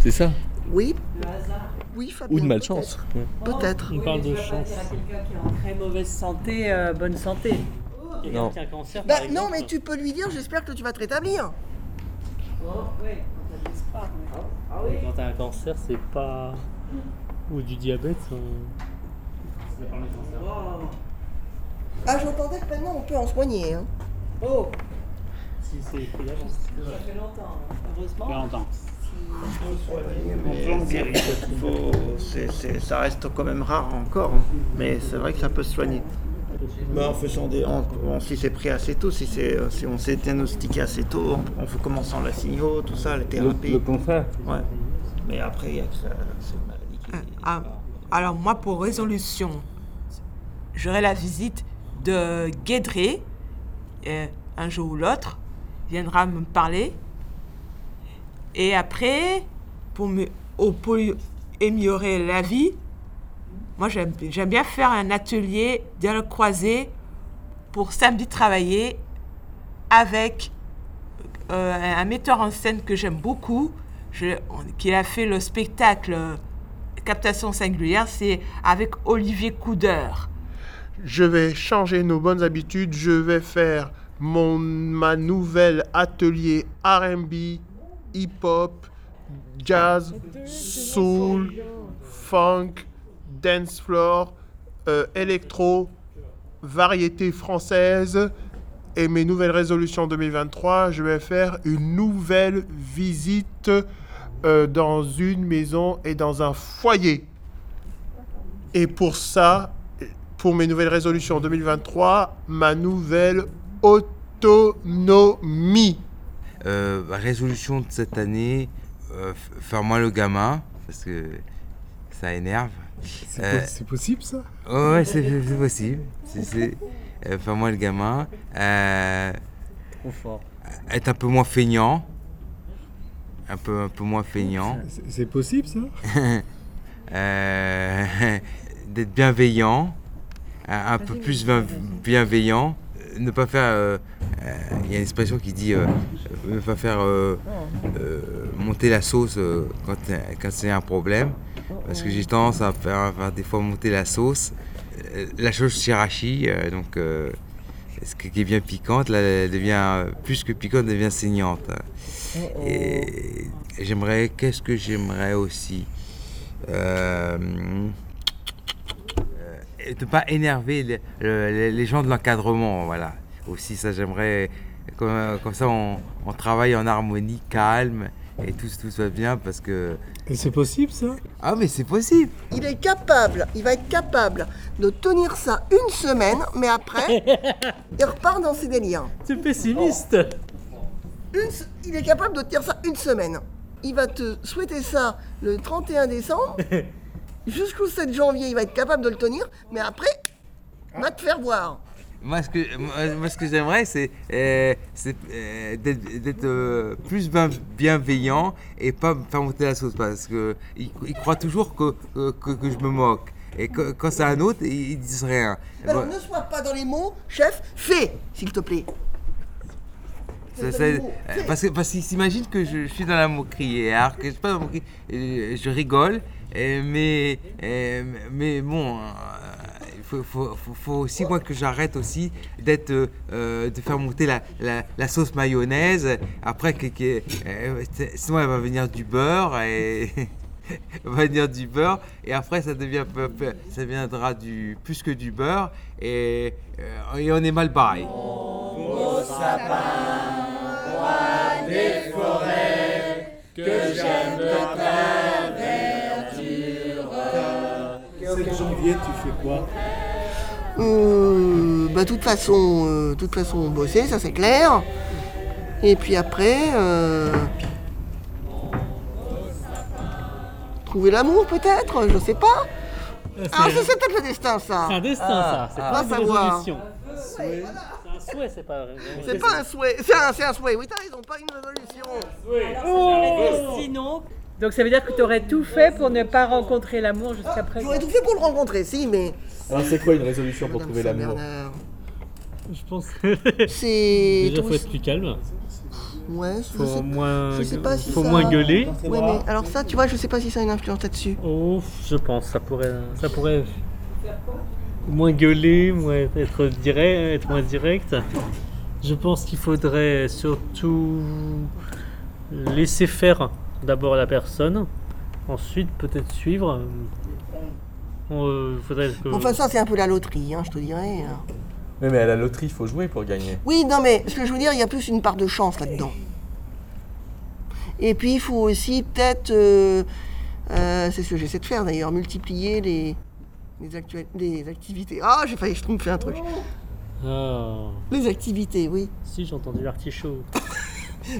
C'est ça. Oui. Le hasard. Oui, Fabien. Ou de malchance. Ouais. Peut-être. On parle Oui, de chance. dire à quelqu'un qui est en très mauvaise santé, euh, bonne santé. Non. qui a un cancer, Bah, par non, exemple. mais tu peux lui dire, j'espère que tu vas te rétablir. Oh, ouais, quand mais- Quand t'as un cancer, c'est pas. Ou du diabète. Oh. Ah, j'entendais que maintenant on peut en soigner. Hein. Oh, Si c'est pris d'avance. ça fait longtemps, heureusement. Pas longtemps. Mais c'est- faut- c'est- c'est- ça reste quand même rare encore, hein. mais c'est vrai que ça peut se soigner. Bah, en faisant des, en- en- si c'est pris assez tôt, si, c'est, euh, si on s'est diagnostiqué assez tôt, en, en commençant la signaux, tout ça, la thérapie. le contraire. Ouais. Mais après, il y a que ça, c'est une maladie qui. Ah, alors moi, pour résolution, j'aurai la visite de Guédré, euh, un jour ou l'autre, viendra me parler. Et après, pour, me, améliorer la vie, moi j'aime bien faire un atelier dialogue croisé pour samedi travailler avec euh, un metteur en scène que j'aime beaucoup, qui a fait le spectacle Captation singulière, c'est avec Olivier Coudeur. Je vais changer nos bonnes habitudes. Je vais faire mon, ma nouvelle atelier RB, hip-hop, jazz, soul, funk, dance floor, euh, électro, variété française. Et mes nouvelles résolutions 2023, je vais faire une nouvelle visite euh, dans une maison et dans un foyer. Et pour ça, pour mes nouvelles résolutions 2023, ma nouvelle autonomie. Euh, bah, résolution de cette année, euh, faire moi le gamin, parce que ça énerve. C'est Euh, po- possible ça? Ouais, ouais, c'est possible. Euh, faire moi le gamin. Euh, Trop fort. être un peu moins feignant. Un peu, un peu moins feignant. C'est- possible ça? Euh, d'être bienveillant, un, un peu plus bien- bienveillant, ne pas faire. euh, euh, Il y a une expression qui dit euh, ne pas faire monter la sauce quand, quand c'est un problème, parce que j'ai tendance à faire, à faire des fois monter la sauce. La chose shirashi, donc ce qui est bien piquante, là, elle devient plus que piquante, elle devient saignante. Et j'aimerais, qu'est-ce que j'aimerais aussi? Euh, ne pas énerver les, le- les gens de l'encadrement, voilà. Aussi, ça j'aimerais, comme, comme ça on, on travaille en harmonie, calme, et tout, tout va bien parce que... Et c'est possible ça? Ah mais c'est possible Il est capable, il va être capable de tenir ça une semaine, mais après, il repart dans ses délires. C'est pessimiste. Une il est capable de tenir ça une semaine. Il va te souhaiter ça le 31 décembre. Jusqu'au 7 janvier, il va être capable de le tenir, mais après, va te faire voir. Moi, ce que, moi, ce que j'aimerais, c'est euh, euh, d'être euh, plus bien- bienveillant et pas me faire monter la sauce parce que il, croit toujours que, que, je me moque. Et que- quand c'est un autre, ils, disent rien. Alors Bon, ne sois pas dans les mots, chef, fais, s'il te plaît. ça- ça- parce que- parce qu'ils s'imaginent que je, je suis dans la moquerie. Alors que je suis pas dans la moquerie, je rigole. Eh, mais, eh, mais bon, euh, il faut, faut, faut, faut, aussi moi que j'arrête aussi d'être euh, euh, de faire monter la, la, la sauce mayonnaise. Après, que, que, euh, sinon elle va venir du beurre et va venir du beurre et après ça devient ça viendra du plus que du beurre et, euh, et on est mal barré. Sapin, roi des forêts que j'aime tant. janvier, tu fais quoi euh, bah, toute façon, euh, toute façon, bosser, ça c'est clair. Et puis après, euh, trouver l'amour peut-être, je sais pas. Euh, ah, c'est peut-être le destin ça. C'est un destin ça, c'est ah. pas, une résolution. C'est un souhait, c'est pas. C'est pas un souhait, c'est un, un, souhait. Oui, t'as raison, pas une résolution. Alors, oh sinon, donc ça veut dire que tu aurais tout fait pour ne pas rencontrer l'amour jusqu'à présent. J'aurais tout fait pour le rencontrer, si, mais. Alors c'est quoi une résolution pour trouver l'amour Je pense que. C'est. Déjà, tout- faut être plus calme. Ouais, je Faut sais, moins, je sais pas si faut ça- moins gueuler. Ouais, mais alors ça, tu vois, je sais pas si ça a une influence là-dessus. Oh, je pense, ça pourrait, ça pourrait moins gueuler, moins être direct, être moins direct. Je pense qu'il faudrait surtout laisser faire d'abord la personne, ensuite peut-être suivre. Il faudrait que... Enfin, ça, c'est un peu la loterie, hein, je te dirais. hein. Mais, mais à la loterie, il faut jouer pour gagner. Oui, non, mais ce que je veux dire, il y a plus une part de chance là-dedans. Et puis, il faut aussi peut-être, euh, euh, c'est ce que j'essaie de faire d'ailleurs, multiplier les, les activités. Ah, j'ai failli, je trompe, un truc. Ah, Les activités, oui. si j'ai entendu l'artichaut.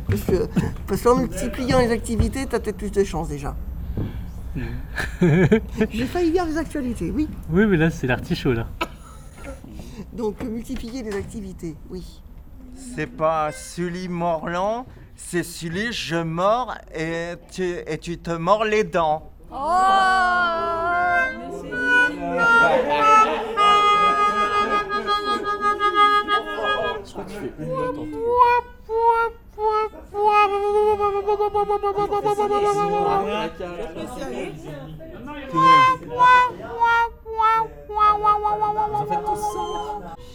Parce que parce qu'en multipliant les activités, t'as peut-être plus de chance déjà. J'ai failli dire les actualités, oui. Oui, mais là c'est l'artichaut là. Donc, multiplier les activités, oui. C'est pas Sully Morland, c'est Sully je mords et tu, et tu te mords les dents. Je tu fais une note en tout.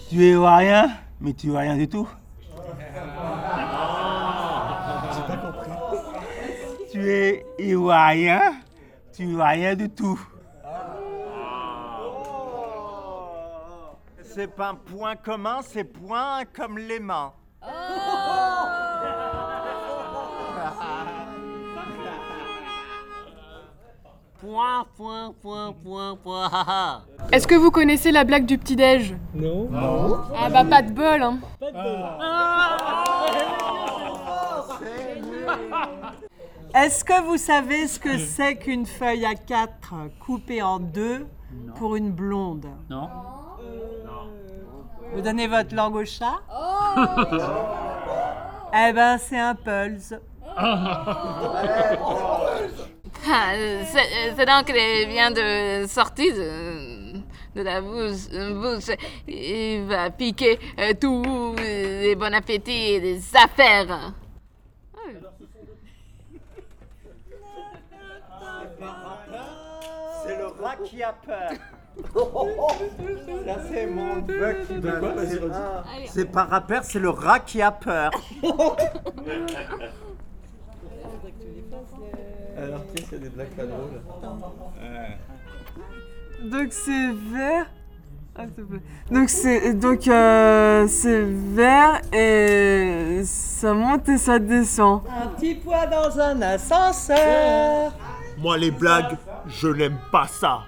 Tu es rien, mais tu vois rien du tout. J'ai pas compris. Tu es ivoirien, tu vois rien du tout. C'est pas un point commun, c'est point comme les mains. Point, point, point, point, point. Est-ce que vous connaissez la blague du petit-déj? Non. Ah bah pas de bol, hein. Est-ce que vous savez ce que c'est qu'une feuille à quatre coupée en deux pour une blonde? Non. Vous donnez votre langue au chat Eh ben, c'est un pulse. Ah, c'est donc qu'il vient de sortir de, de la bouche, bouche. Il va piquer euh, tous les bons appétits et les affaires. C'est le rat qui a peur. Ça c'est mon qui De quoi Vas-y. Ah, C'est pas rappeur, c'est le rat qui a peur. Alors, tiens, s'il y a des blagues pas drôles. Donc c'est vert. Ah, s'il te plaît. Donc c'est donc euh, c'est vert et ça monte et ça descend. Un petit poids dans un ascenseur. Moi, les blagues, je n'aime pas ça.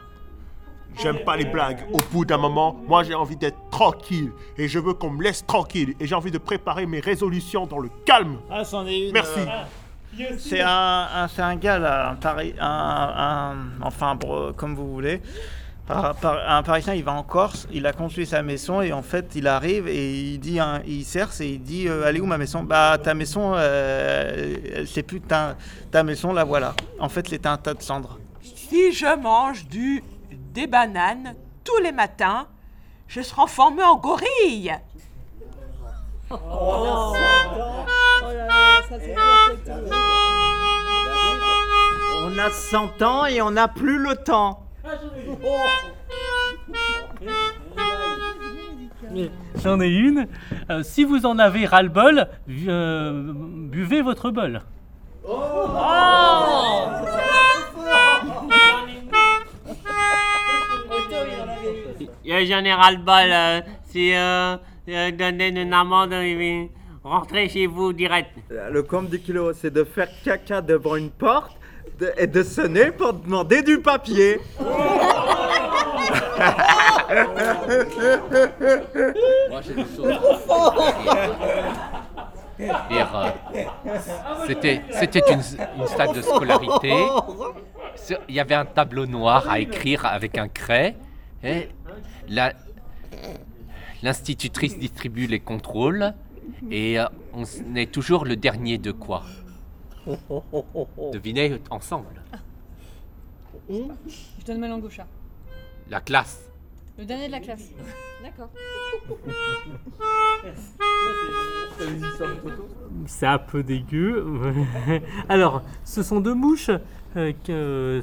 J'aime pas les blagues. Au bout d'un moment, moi, j'ai envie d'être tranquille. Et je veux qu'on me laisse tranquille. Et j'ai envie de préparer mes résolutions dans le calme. Ah, c'en est une. Merci. euh, C'est un, un- c'est un gars là, un, Pari- un, un- enfin comme vous voulez. Par- par- un Parisien, il va en Corse, il a construit sa maison et en fait, il arrive et il dit, il cerce et il dit, euh, allez où ma maison? Bah ta maison, euh, c'est plus ta, ta maison, la voilà. En fait, c'était un tas de cendres. Si je mange du des bananes tous les matins, je serai transformé en gorille. Oh. On a 100 ans et on n'a plus le temps. J'en ai une. Euh, si vous en avez ras-le-bol, euh, buvez votre bol. Euh, J'en ai ras-le-bol. euh, si euh, euh, donner une amende, euh, rentrez chez vous direct. Le compte du kilo, c'est de faire caca devant une porte de- et de sonner pour demander du papier. Moi, j'ai des choses. Dire, euh, C'était, c'était une, une salle de scolarité. Sur- Il y avait un tableau noir à écrire avec un craie. Et la- l'institutrice distribue les contrôles. Et euh, on est toujours le dernier de quoi? Devinez ensemble. Je donne ma langue au chat. La classe. Le dernier de la classe. D'accord. C'est un peu dégueu. Alors, ce sont deux mouches. euh, que,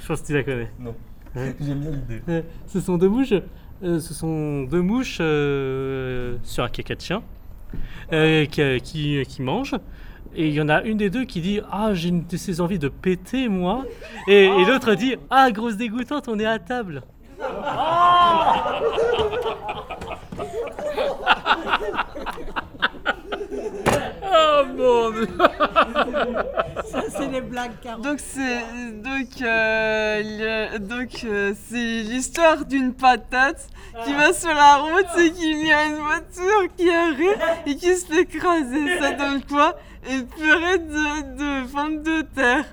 je pense que tu la connais. Non. J'aime bien l'idée. Ce sont deux mouches. euh, ce sont deux mouches euh, sur un caca de chien euh, qui, qui, qui mangent. Et il y en a une des deux qui dit Ah, j'ai une de ces envies de péter, moi. Et, et l'autre dit Ah, grosse dégoûtante, on est à table. Oh mon dieu Ça, c'est les blagues, Caro. Donc c'est donc euh, le- donc euh, c'est l'histoire d'une patate qui va sur la route et qu'il y a une voiture qui arrive et qui se fait écraser. Ça donne quoi? Une purée de, de pommes de terre.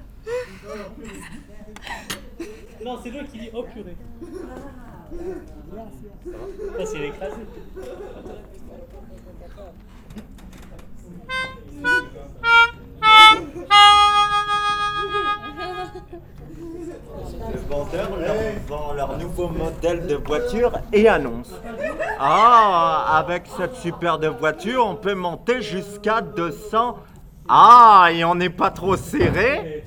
Non, c'est l'autre qui dit Oh purée. Ça, c'est écrasé. Nouveau modèle de voiture et annonce Ah, avec cette superbe voiture, on peut monter jusqu'à 200. Ah, et on n'est pas trop serré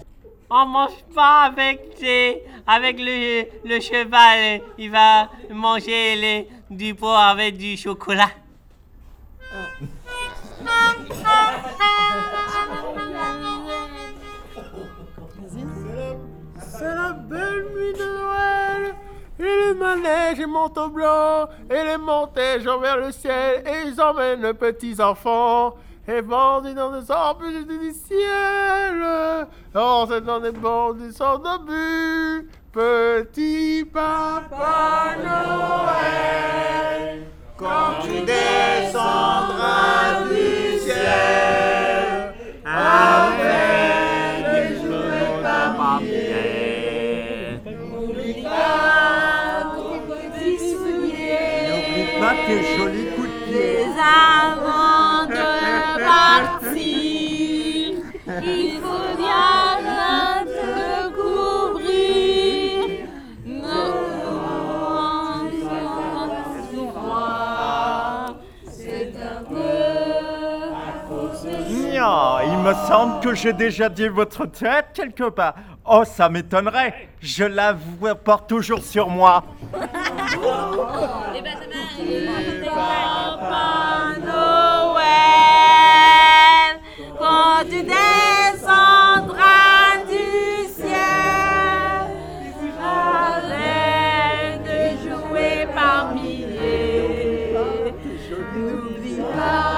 On mange pas avec les, avec le, le cheval. Il va manger les, du pot avec du chocolat. C'est la belle nuit de Noël Et le manège est manteau blanc Et les montèges envers le ciel Et ils emmènent les petits enfants. Et vendent dans des arbres du ciel. Oh, c'est dans des bandes du sang d'obus Petit papa Noël Quand tu descendras du ciel Avec Tes jolis coups de pied avant de partir, il faut bien te couvrir. Nos c'est un peu à cause de Nya, il me semble que j'ai déjà dit votre tête quelque part. Oh, ça m'étonnerait. Je la vois- porte toujours sur moi. Papa Noël, quand tu descendras du ciel, avec des jouets par milliers, n'oublie pas.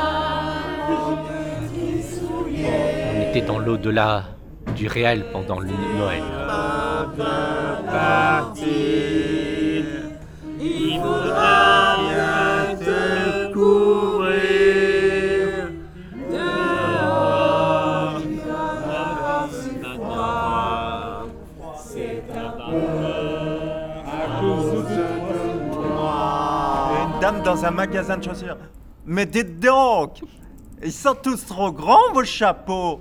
On était dans l'au-delà du réel pendant le Noël. Il faudra bien te couvrir dehors. C'est un peu à cause de Une dame dans un magasin de chaussures. Mais dites donc, ils sont tous trop grands vos chapeaux.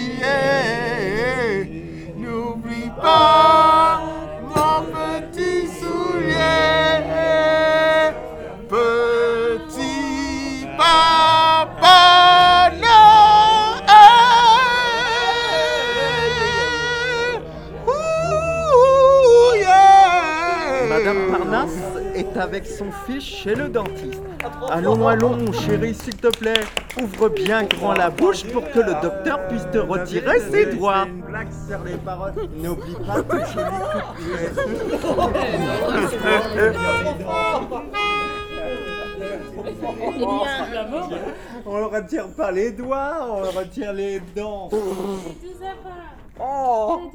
avec son fils chez le dentiste. Allons, allons, chérie, s'il te plaît. Ouvre bien grand la bouche pour que le docteur puisse te retirer ses doigts. une blague sur les paroles. N'oublie pas tes On ne retire pas les doigts, on retire les dents. Oh